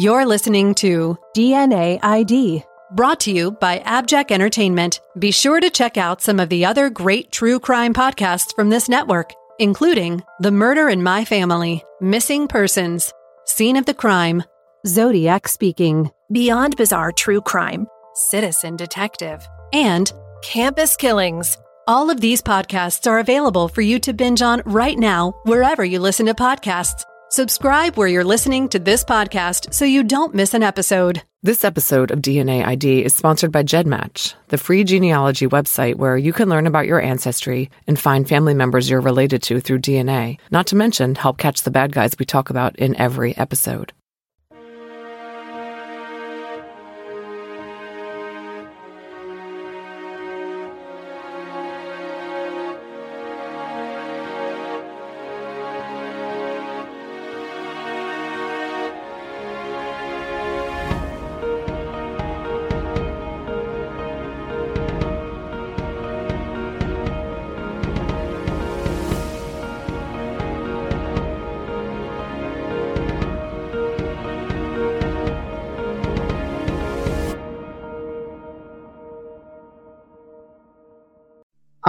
You're listening to DNA ID. Brought to you by Abject Entertainment. Be sure to check out some of the other great true crime podcasts from this network, including The Murder in My Family, Missing Persons, Scene of the Crime, Zodiac Speaking, Beyond Bizarre True Crime, Citizen Detective, and Campus Killings. All of these podcasts are available for you to binge on right now, wherever you listen to podcasts. Subscribe where you're listening to this podcast so you don't miss an episode. This episode of DNA ID is sponsored by GEDmatch, the free genealogy website where you can learn about your ancestry and find family members you're related to through DNA, not to mention help catch the bad guys we talk about in every episode.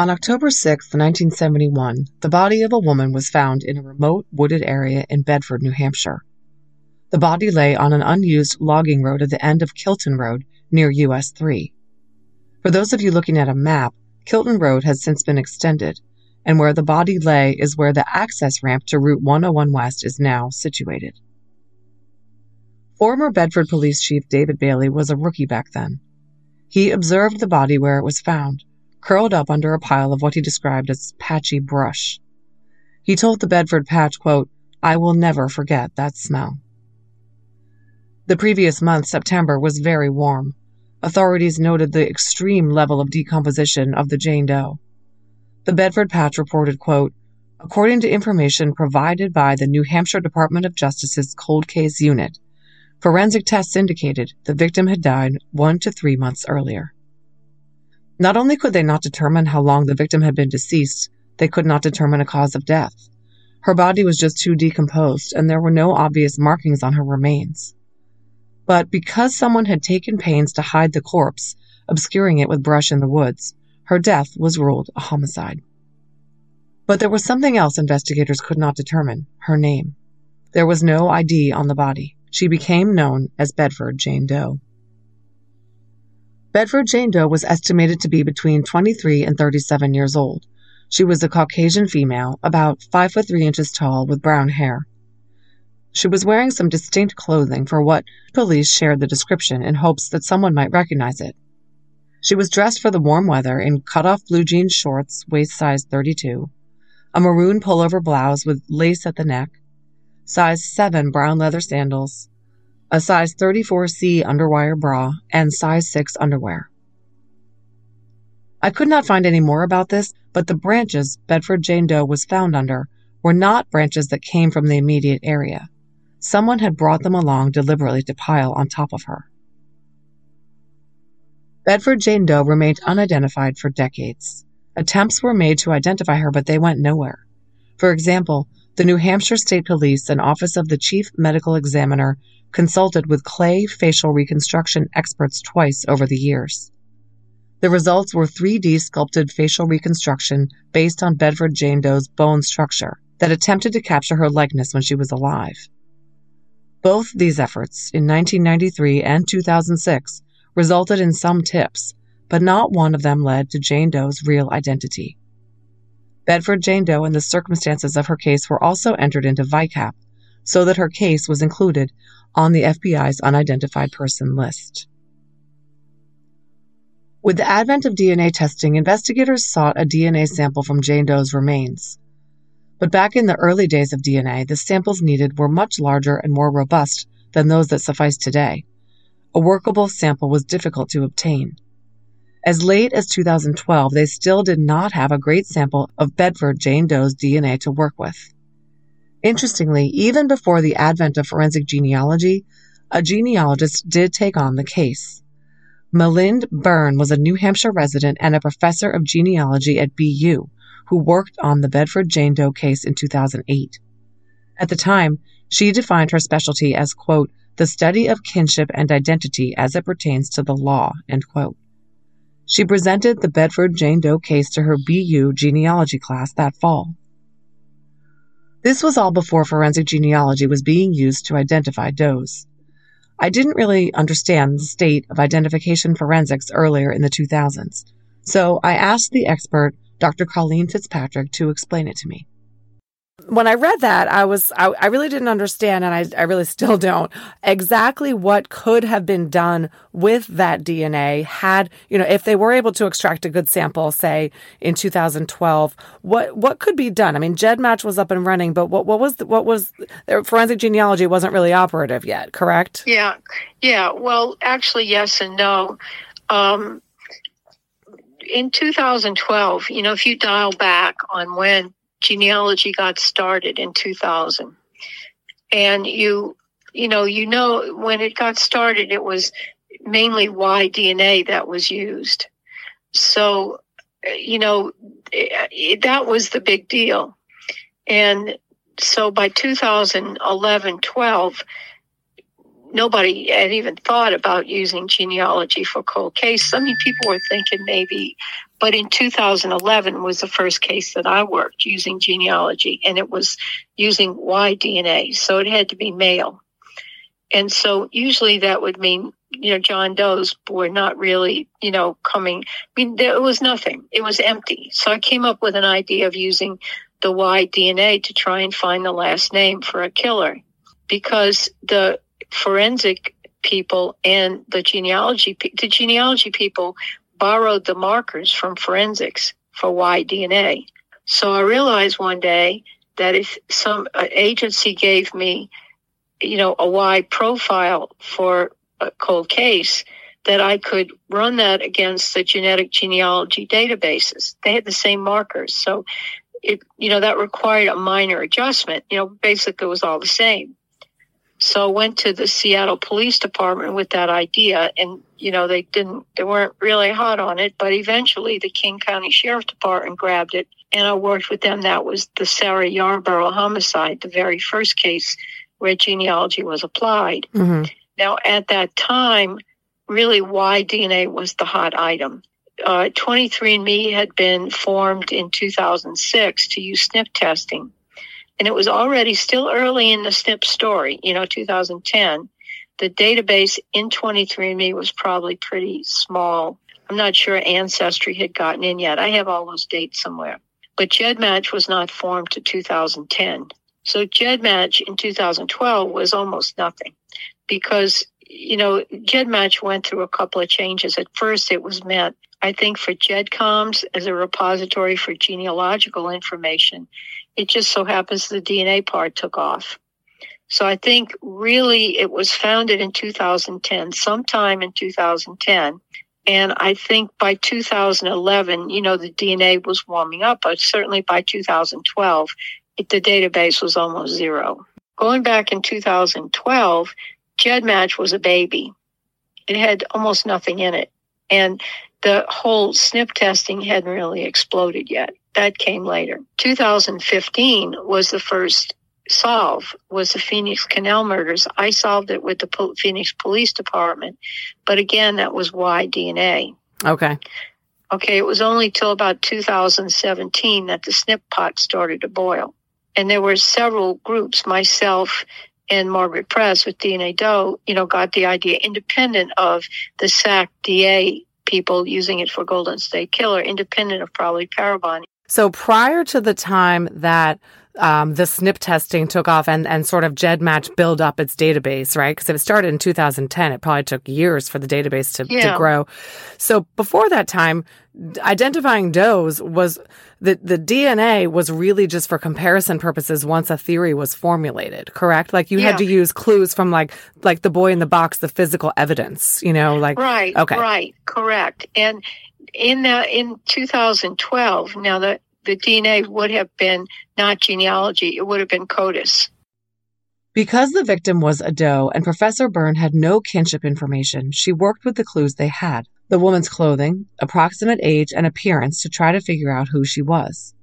On October 6, 1971, the body of a woman was found in a remote wooded area in Bedford, New Hampshire. The body lay on an unused logging road at the end of Kilton Road near US 3. For those of you looking at a map, Kilton Road has since been extended, and where the body lay is where the access ramp to Route 101 West is now situated. Former Bedford Police Chief David Bailey was a rookie back then. He observed the body where it was found curled up under a pile of what he described as patchy brush. He told the Bedford Patch, quote, I will never forget that smell. The previous month, September, was very warm. Authorities noted the extreme level of decomposition of the Jane Doe. The Bedford Patch reported, quote, According to information provided by the New Hampshire Department of Justice's Cold Case Unit, forensic tests indicated the victim had died one to three months earlier. Not only could they not determine how long the victim had been deceased, they could not determine a cause of death. Her body was just too decomposed, and there were no obvious markings on her remains. But because someone had taken pains to hide the corpse, obscuring it with brush in the woods, her death was ruled a homicide. But there was something else investigators could not determine her name. There was no ID on the body. She became known as Bedford Jane Doe. Bedford Jane Doe was estimated to be between 23 and 37 years old. She was a Caucasian female, about 5 foot 3 inches tall, with brown hair. She was wearing some distinct clothing for what police shared the description in hopes that someone might recognize it. She was dressed for the warm weather in cut-off blue jean shorts, waist size 32, a maroon pullover blouse with lace at the neck, size 7 brown leather sandals, a size 34C underwire bra, and size 6 underwear. I could not find any more about this, but the branches Bedford Jane Doe was found under were not branches that came from the immediate area. Someone had brought them along deliberately to pile on top of her. Bedford Jane Doe remained unidentified for decades. Attempts were made to identify her, but they went nowhere. For example, the New Hampshire State Police and Office of the Chief Medical Examiner consulted with clay facial reconstruction experts twice over the years. The results were 3D sculpted facial reconstruction based on Bedford Jane Doe's bone structure that attempted to capture her likeness when she was alive. Both these efforts, in 1993 and 2006, resulted in some tips, but not one of them led to Jane Doe's real identity. Bedford Jane Doe and the circumstances of her case were also entered into VICAP, so that her case was included on the FBI's unidentified person list. With the advent of DNA testing, investigators sought a DNA sample from Jane Doe's remains. But back in the early days of DNA, the samples needed were much larger and more robust than those that suffice today. A workable sample was difficult to obtain. As late as 2012, they still did not have a great sample of Bedford Jane Doe's DNA to work with. Interestingly, even before the advent of forensic genealogy, a genealogist did take on the case. Melinde Byrne was a New Hampshire resident and a professor of genealogy at BU who worked on the Bedford Jane Doe case in 2008. At the time, she defined her specialty as, quote, the study of kinship and identity as it pertains to the law, end quote. She presented the Bedford Jane Doe case to her BU genealogy class that fall. This was all before forensic genealogy was being used to identify does. I didn't really understand the state of identification forensics earlier in the 2000s, so I asked the expert, Dr. Colleen Fitzpatrick, to explain it to me when I read that, I was I, I, really didn't understand, and I, I really still don't exactly what could have been done with that DNA had you know if they were able to extract a good sample, say in 2012, what what could be done? I mean, GEDmatch was up and running, but what what was the, what was forensic genealogy wasn't really operative yet, correct? Yeah, yeah. Well, actually, yes and no. Um, in 2012, you know, if you dial back on when genealogy got started in 2000. And you, you know, you know, when it got started, it was mainly Y DNA that was used. So, you know, it, that was the big deal. And so by 2011, 12, nobody had even thought about using genealogy for cold case. Some people were thinking maybe but in 2011 was the first case that I worked using genealogy, and it was using Y DNA, so it had to be male. And so usually that would mean, you know, John Doe's were not really, you know, coming. I mean, there was nothing. It was empty. So I came up with an idea of using the Y DNA to try and find the last name for a killer because the forensic people and the genealogy the genealogy people borrowed the markers from forensics for Y DNA. So I realized one day that if some uh, agency gave me, you know, a Y profile for a cold case, that I could run that against the genetic genealogy databases. They had the same markers. So it, you know, that required a minor adjustment. You know, basically it was all the same. So I went to the Seattle Police Department with that idea and you know they didn't they weren't really hot on it, but eventually the King County Sheriff Department grabbed it and I worked with them. That was the Sarah Yarborough homicide, the very first case where genealogy was applied. Mm-hmm. Now at that time, really Y DNA was the hot item. Uh, 23andMe had been formed in 2006 to use SNP testing and it was already still early in the SNP story, you know, 2010. The database in 23andMe was probably pretty small. I'm not sure Ancestry had gotten in yet. I have all those dates somewhere. But GEDmatch was not formed to 2010. So GEDmatch in 2012 was almost nothing because, you know, GEDmatch went through a couple of changes. At first, it was meant, I think, for GEDCOMS as a repository for genealogical information it just so happens the DNA part took off. So I think really it was founded in 2010, sometime in 2010. And I think by 2011, you know, the DNA was warming up, but certainly by 2012, it, the database was almost zero. Going back in 2012, GEDmatch was a baby. It had almost nothing in it. And the whole SNP testing hadn't really exploded yet. That came later. 2015 was the first solve was the Phoenix Canal murders. I solved it with the Phoenix Police Department, but again, that was Y DNA. Okay. Okay, it was only till about 2017 that the SNP pot started to boil. And there were several groups, myself and Margaret Press with DNA Doe, you know, got the idea independent of the SAC DA people using it for Golden State Killer, independent of probably Parabon. So prior to the time that um, the SNP testing took off and, and sort of GEDmatch build up its database, right? Because if it started in 2010, it probably took years for the database to, yeah. to grow. So before that time, identifying does was the, the DNA was really just for comparison purposes once a theory was formulated, correct? Like you yeah. had to use clues from like, like the boy in the box, the physical evidence, you know, like. Right. Okay. Right. Correct. And, in the, in 2012, now the, the DNA would have been not genealogy, it would have been CODIS. Because the victim was a doe and Professor Byrne had no kinship information, she worked with the clues they had the woman's clothing, approximate age, and appearance to try to figure out who she was.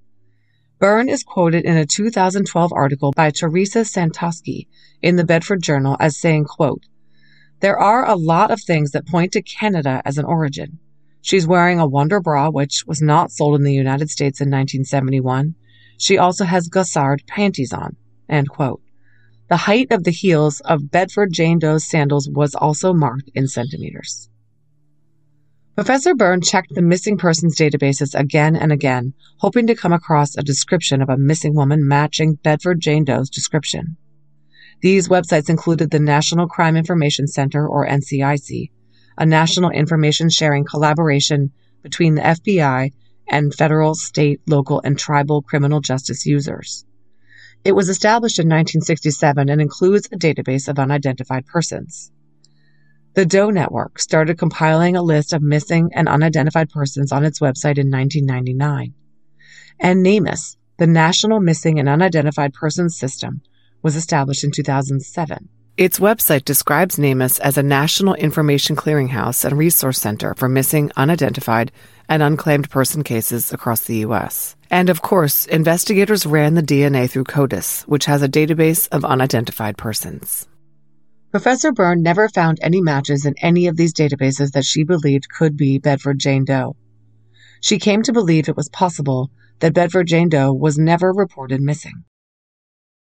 Byrne is quoted in a 2012 article by Teresa Santosky in the Bedford Journal as saying, quote, There are a lot of things that point to Canada as an origin. She's wearing a Wonder bra, which was not sold in the United States in 1971. She also has Gossard panties on. End quote. The height of the heels of Bedford Jane Doe's sandals was also marked in centimeters. Professor Byrne checked the missing persons databases again and again, hoping to come across a description of a missing woman matching Bedford Jane Doe's description. These websites included the National Crime Information Center, or NCIC, a national information sharing collaboration between the FBI and federal, state, local, and tribal criminal justice users. It was established in 1967 and includes a database of unidentified persons. The Doe Network started compiling a list of missing and unidentified persons on its website in 1999. And NamUs, the National Missing and Unidentified Persons System, was established in 2007. Its website describes NamUs as a national information clearinghouse and resource center for missing, unidentified, and unclaimed person cases across the U.S. And of course, investigators ran the DNA through CODIS, which has a database of unidentified persons. Professor Byrne never found any matches in any of these databases that she believed could be Bedford Jane Doe. She came to believe it was possible that Bedford Jane Doe was never reported missing.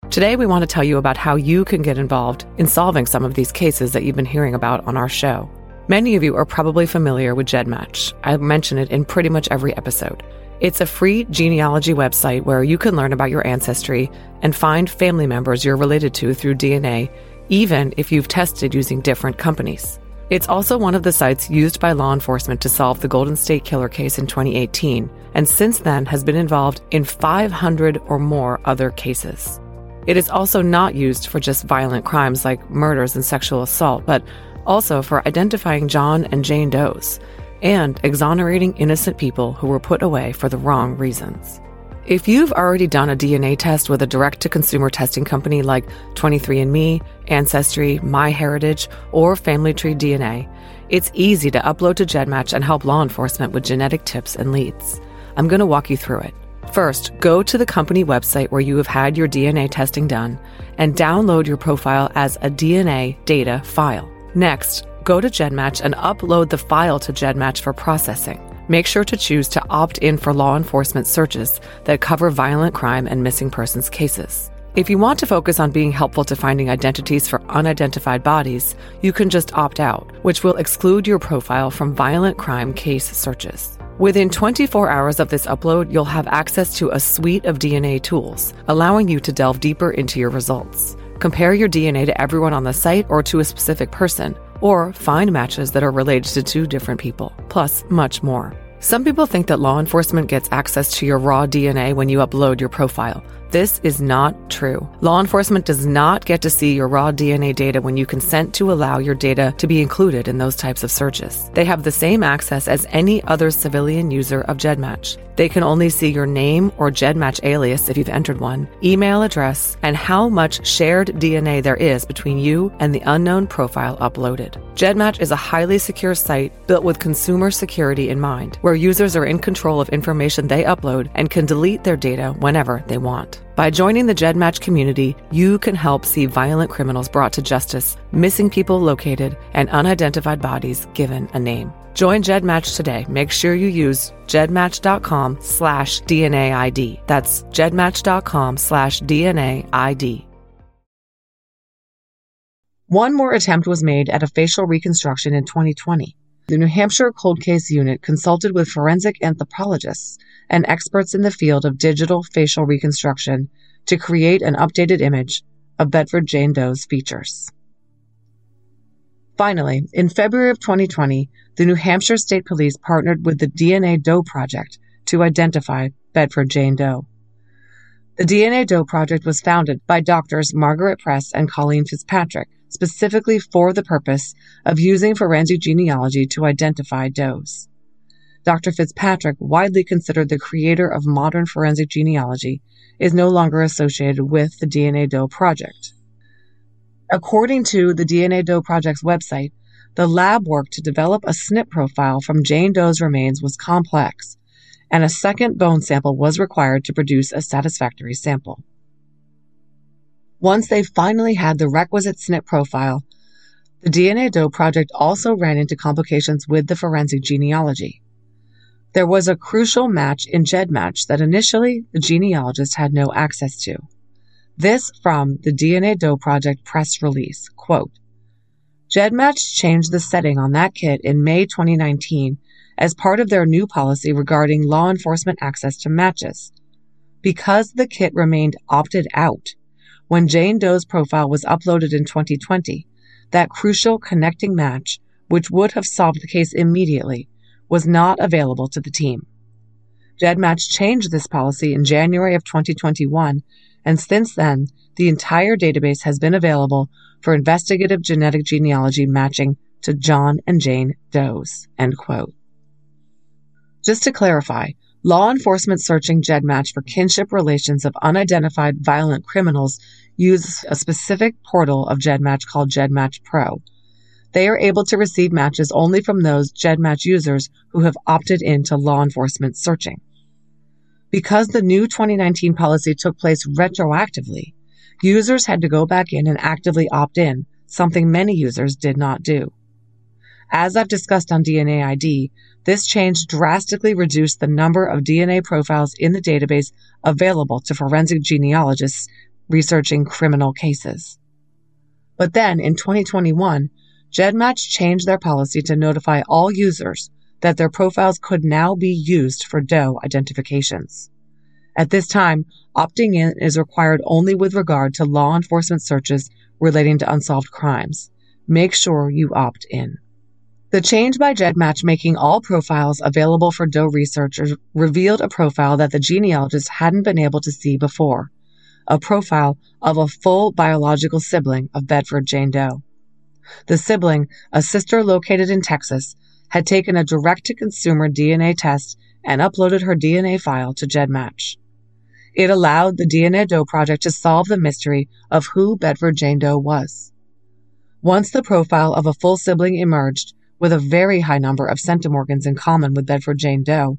Today, we want to tell you about how you can get involved in solving some of these cases that you've been hearing about on our show. Many of you are probably familiar with GEDmatch. I mention it in pretty much every episode. It's a free genealogy website where you can learn about your ancestry and find family members you're related to through DNA even if you've tested using different companies. It's also one of the sites used by law enforcement to solve the Golden State Killer case in 2018, and since then has been involved in 500 or more other cases. It is also not used for just violent crimes like murders and sexual assault, but also for identifying John and Jane Does and exonerating innocent people who were put away for the wrong reasons. If you've already done a DNA test with a direct to consumer testing company like 23andMe, Ancestry, MyHeritage, or Family Tree DNA, it's easy to upload to GEDmatch and help law enforcement with genetic tips and leads. I'm going to walk you through it. First, go to the company website where you have had your DNA testing done and download your profile as a DNA data file. Next, go to GEDmatch and upload the file to GEDmatch for processing make sure to choose to opt in for law enforcement searches that cover violent crime and missing persons cases. If you want to focus on being helpful to finding identities for unidentified bodies, you can just opt out, which will exclude your profile from violent crime case searches. Within 24 hours of this upload, you'll have access to a suite of DNA tools, allowing you to delve deeper into your results. Compare your DNA to everyone on the site or to a specific person, or find matches that are related to two different people, plus much more. Some people think that law enforcement gets access to your raw DNA when you upload your profile. This is not true. Law enforcement does not get to see your raw DNA data when you consent to allow your data to be included in those types of searches. They have the same access as any other civilian user of GEDmatch. They can only see your name or GEDmatch alias if you've entered one, email address, and how much shared DNA there is between you and the unknown profile uploaded. GEDmatch is a highly secure site built with consumer security in mind, where users are in control of information they upload and can delete their data whenever they want. By joining the GEDmatch community, you can help see violent criminals brought to justice, missing people located, and unidentified bodies given a name. Join GEDmatch today. Make sure you use gedmatch.com slash DNA ID. That's gedmatch.com slash DNA ID. One more attempt was made at a facial reconstruction in 2020. The New Hampshire Cold Case Unit consulted with forensic anthropologists and experts in the field of digital facial reconstruction to create an updated image of Bedford Jane Doe's features. Finally, in February of 2020, the New Hampshire State Police partnered with the DNA Doe Project to identify Bedford Jane Doe. The DNA Doe Project was founded by doctors Margaret Press and Colleen Fitzpatrick specifically for the purpose of using forensic genealogy to identify does. Dr. Fitzpatrick, widely considered the creator of modern forensic genealogy, is no longer associated with the DNA Doe Project. According to the DNA Doe Project's website, the lab work to develop a SNP profile from Jane Doe's remains was complex and a second bone sample was required to produce a satisfactory sample. Once they finally had the requisite SNP profile, the DNA Doe project also ran into complications with the forensic genealogy. There was a crucial match in GEDmatch that initially the genealogist had no access to. This from the DNA Doe project press release. Quote, GEDmatch changed the setting on that kit in May 2019 as part of their new policy regarding law enforcement access to matches. Because the kit remained opted out, when Jane Doe's profile was uploaded in 2020, that crucial connecting match, which would have solved the case immediately, was not available to the team. GEDmatch changed this policy in January of 2021, and since then, the entire database has been available for investigative genetic genealogy matching to John and Jane Doe's. End quote. Just to clarify, law enforcement searching GEDmatch for kinship relations of unidentified violent criminals use a specific portal of GEDmatch called GEDmatch Pro. They are able to receive matches only from those GEDmatch users who have opted into law enforcement searching. Because the new 2019 policy took place retroactively, users had to go back in and actively opt in, something many users did not do. As I've discussed on DNA ID, this change drastically reduced the number of DNA profiles in the database available to forensic genealogists researching criminal cases. But then in 2021, GEDmatch changed their policy to notify all users that their profiles could now be used for Doe identifications. At this time, opting in is required only with regard to law enforcement searches relating to unsolved crimes. Make sure you opt in. The change by GEDmatch making all profiles available for Doe researchers revealed a profile that the genealogist hadn't been able to see before a profile of a full biological sibling of Bedford Jane Doe. The sibling, a sister located in Texas, had taken a direct to consumer DNA test and uploaded her DNA file to GEDmatch. It allowed the DNA Doe project to solve the mystery of who Bedford Jane Doe was. Once the profile of a full sibling emerged, with a very high number of centimorgans in common with Bedford Jane Doe,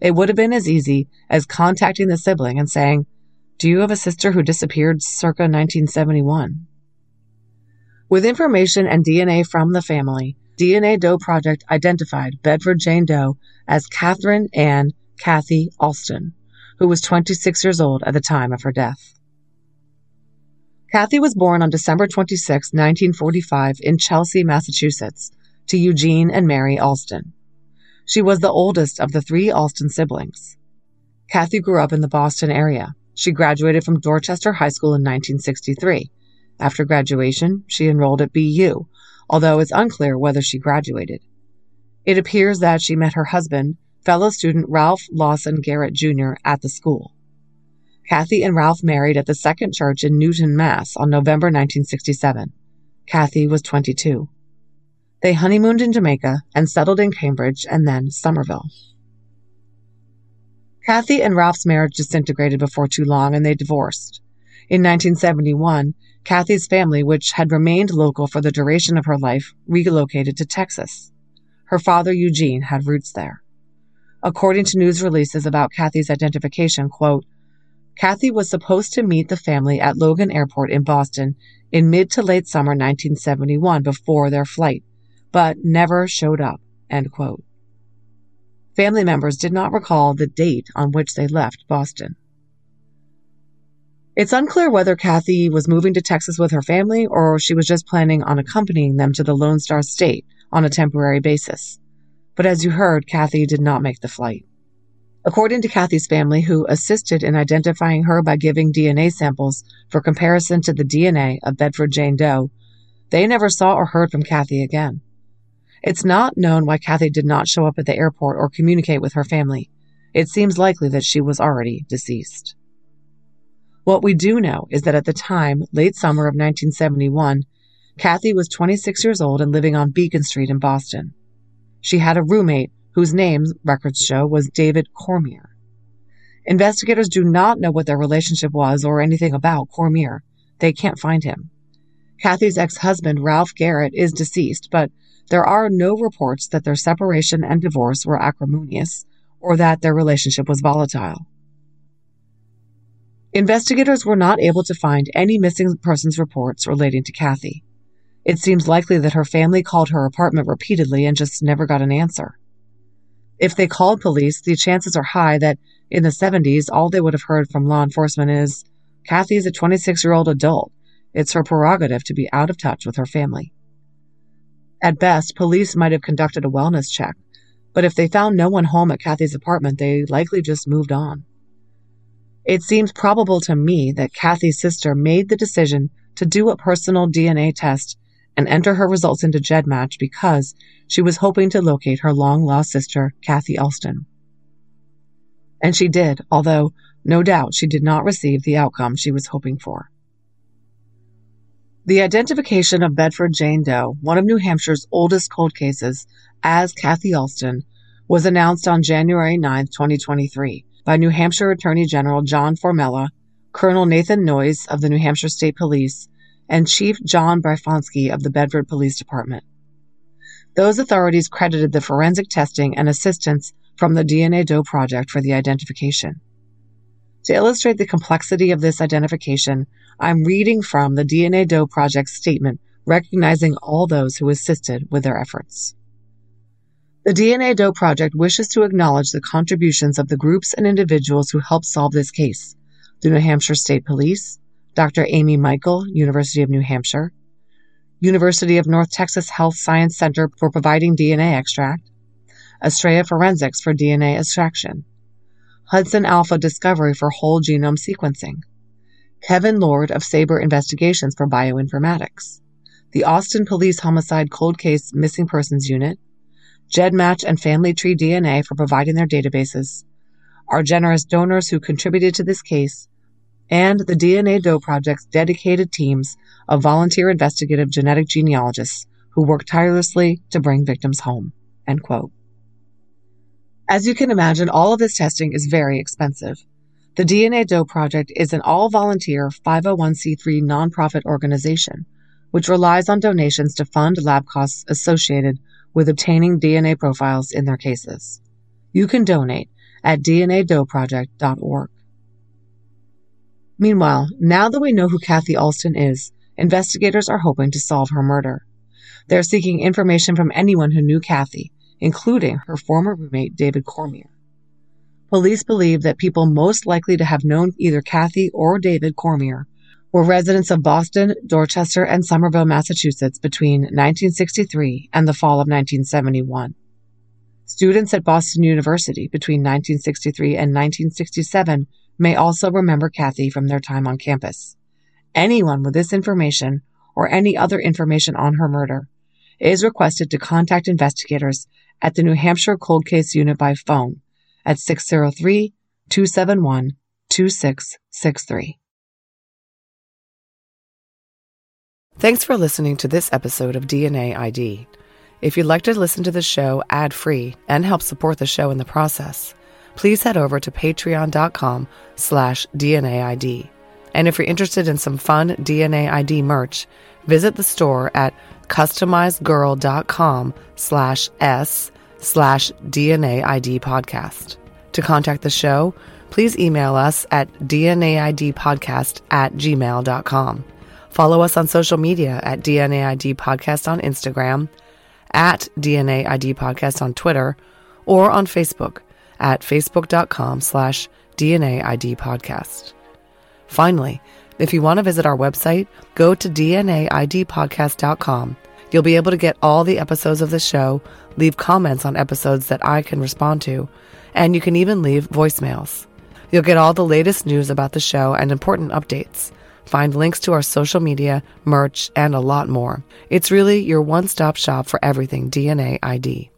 it would have been as easy as contacting the sibling and saying, Do you have a sister who disappeared circa 1971? With information and DNA from the family, DNA Doe Project identified Bedford Jane Doe as Catherine Ann Kathy Alston, who was 26 years old at the time of her death. Kathy was born on December 26, 1945, in Chelsea, Massachusetts, to Eugene and Mary Alston. She was the oldest of the three Alston siblings. Kathy grew up in the Boston area. She graduated from Dorchester High School in 1963. After graduation, she enrolled at BU, although it's unclear whether she graduated. It appears that she met her husband, fellow student Ralph Lawson Garrett Jr., at the school. Kathy and Ralph married at the Second Church in Newton, Mass. on November 1967. Kathy was 22. They honeymooned in Jamaica and settled in Cambridge and then Somerville. Kathy and Ralph's marriage disintegrated before too long and they divorced. In 1971, Kathy's family, which had remained local for the duration of her life, relocated to Texas. Her father, Eugene, had roots there. According to news releases about Kathy's identification, quote, Kathy was supposed to meet the family at Logan Airport in Boston in mid to late summer 1971 before their flight but never showed up. end quote. Family members did not recall the date on which they left Boston. It's unclear whether Kathy was moving to Texas with her family or she was just planning on accompanying them to the Lone Star State on a temporary basis. But as you heard, Kathy did not make the flight. According to Kathy's family, who assisted in identifying her by giving DNA samples for comparison to the DNA of Bedford Jane Doe, they never saw or heard from Kathy again. It's not known why Kathy did not show up at the airport or communicate with her family. It seems likely that she was already deceased. What we do know is that at the time, late summer of 1971, Kathy was 26 years old and living on Beacon Street in Boston. She had a roommate whose name, records show, was David Cormier. Investigators do not know what their relationship was or anything about Cormier. They can't find him. Kathy's ex-husband, Ralph Garrett, is deceased, but there are no reports that their separation and divorce were acrimonious or that their relationship was volatile. Investigators were not able to find any missing persons reports relating to Kathy. It seems likely that her family called her apartment repeatedly and just never got an answer. If they called police, the chances are high that in the 70s, all they would have heard from law enforcement is Kathy is a 26 year old adult. It's her prerogative to be out of touch with her family. At best, police might have conducted a wellness check, but if they found no one home at Kathy's apartment, they likely just moved on. It seems probable to me that Kathy's sister made the decision to do a personal DNA test and enter her results into GEDmatch because she was hoping to locate her long lost sister, Kathy Alston. And she did, although no doubt she did not receive the outcome she was hoping for. The identification of Bedford Jane Doe, one of New Hampshire's oldest cold cases, as Kathy Alston, was announced on January 9, 2023, by New Hampshire Attorney General John Formella, Colonel Nathan Noyes of the New Hampshire State Police, and Chief John Bryfonski of the Bedford Police Department. Those authorities credited the forensic testing and assistance from the DNA Doe Project for the identification. To illustrate the complexity of this identification, I'm reading from the DNA Doe Project's statement recognizing all those who assisted with their efforts. The DNA Doe Project wishes to acknowledge the contributions of the groups and individuals who helped solve this case the New Hampshire State Police, Dr. Amy Michael, University of New Hampshire, University of North Texas Health Science Center for providing DNA extract, Astrea Forensics for DNA extraction, Hudson Alpha Discovery for whole genome sequencing, Kevin Lord of Sabre Investigations for bioinformatics, the Austin Police Homicide Cold Case Missing Persons Unit, GEDmatch and Family Tree DNA for providing their databases, our generous donors who contributed to this case, and the DNA Doe Project's dedicated teams of volunteer investigative genetic genealogists who work tirelessly to bring victims home. End quote. As you can imagine, all of this testing is very expensive. The DNA Doe Project is an all volunteer 501c3 nonprofit organization, which relies on donations to fund lab costs associated with obtaining DNA profiles in their cases. You can donate at dnadoeproject.org. Meanwhile, now that we know who Kathy Alston is, investigators are hoping to solve her murder. They're seeking information from anyone who knew Kathy, including her former roommate David Cormier. Police believe that people most likely to have known either Kathy or David Cormier were residents of Boston, Dorchester, and Somerville, Massachusetts between 1963 and the fall of 1971. Students at Boston University between 1963 and 1967 may also remember Kathy from their time on campus. Anyone with this information or any other information on her murder is requested to contact investigators at the New Hampshire Cold Case Unit by phone at 603 271 2663. Thanks for listening to this episode of DNA ID. If you'd like to listen to the show ad free and help support the show in the process, please head over to patreon.com slash DNAID. And if you're interested in some fun DNA ID merch, visit the store at customizedgirl.com slash S slash DNA ID podcast. To contact the show, please email us at DNAIDpodcast at gmail.com. Follow us on social media at DNAID Podcast on Instagram, at DNAID Podcast on Twitter, or on Facebook at facebook.com slash DNAID podcast. Finally, if you want to visit our website, go to DNAIDpodcast.com. You'll be able to get all the episodes of the show, leave comments on episodes that I can respond to, and you can even leave voicemails. You'll get all the latest news about the show and important updates. Find links to our social media, merch, and a lot more. It's really your one stop shop for everything DNA ID.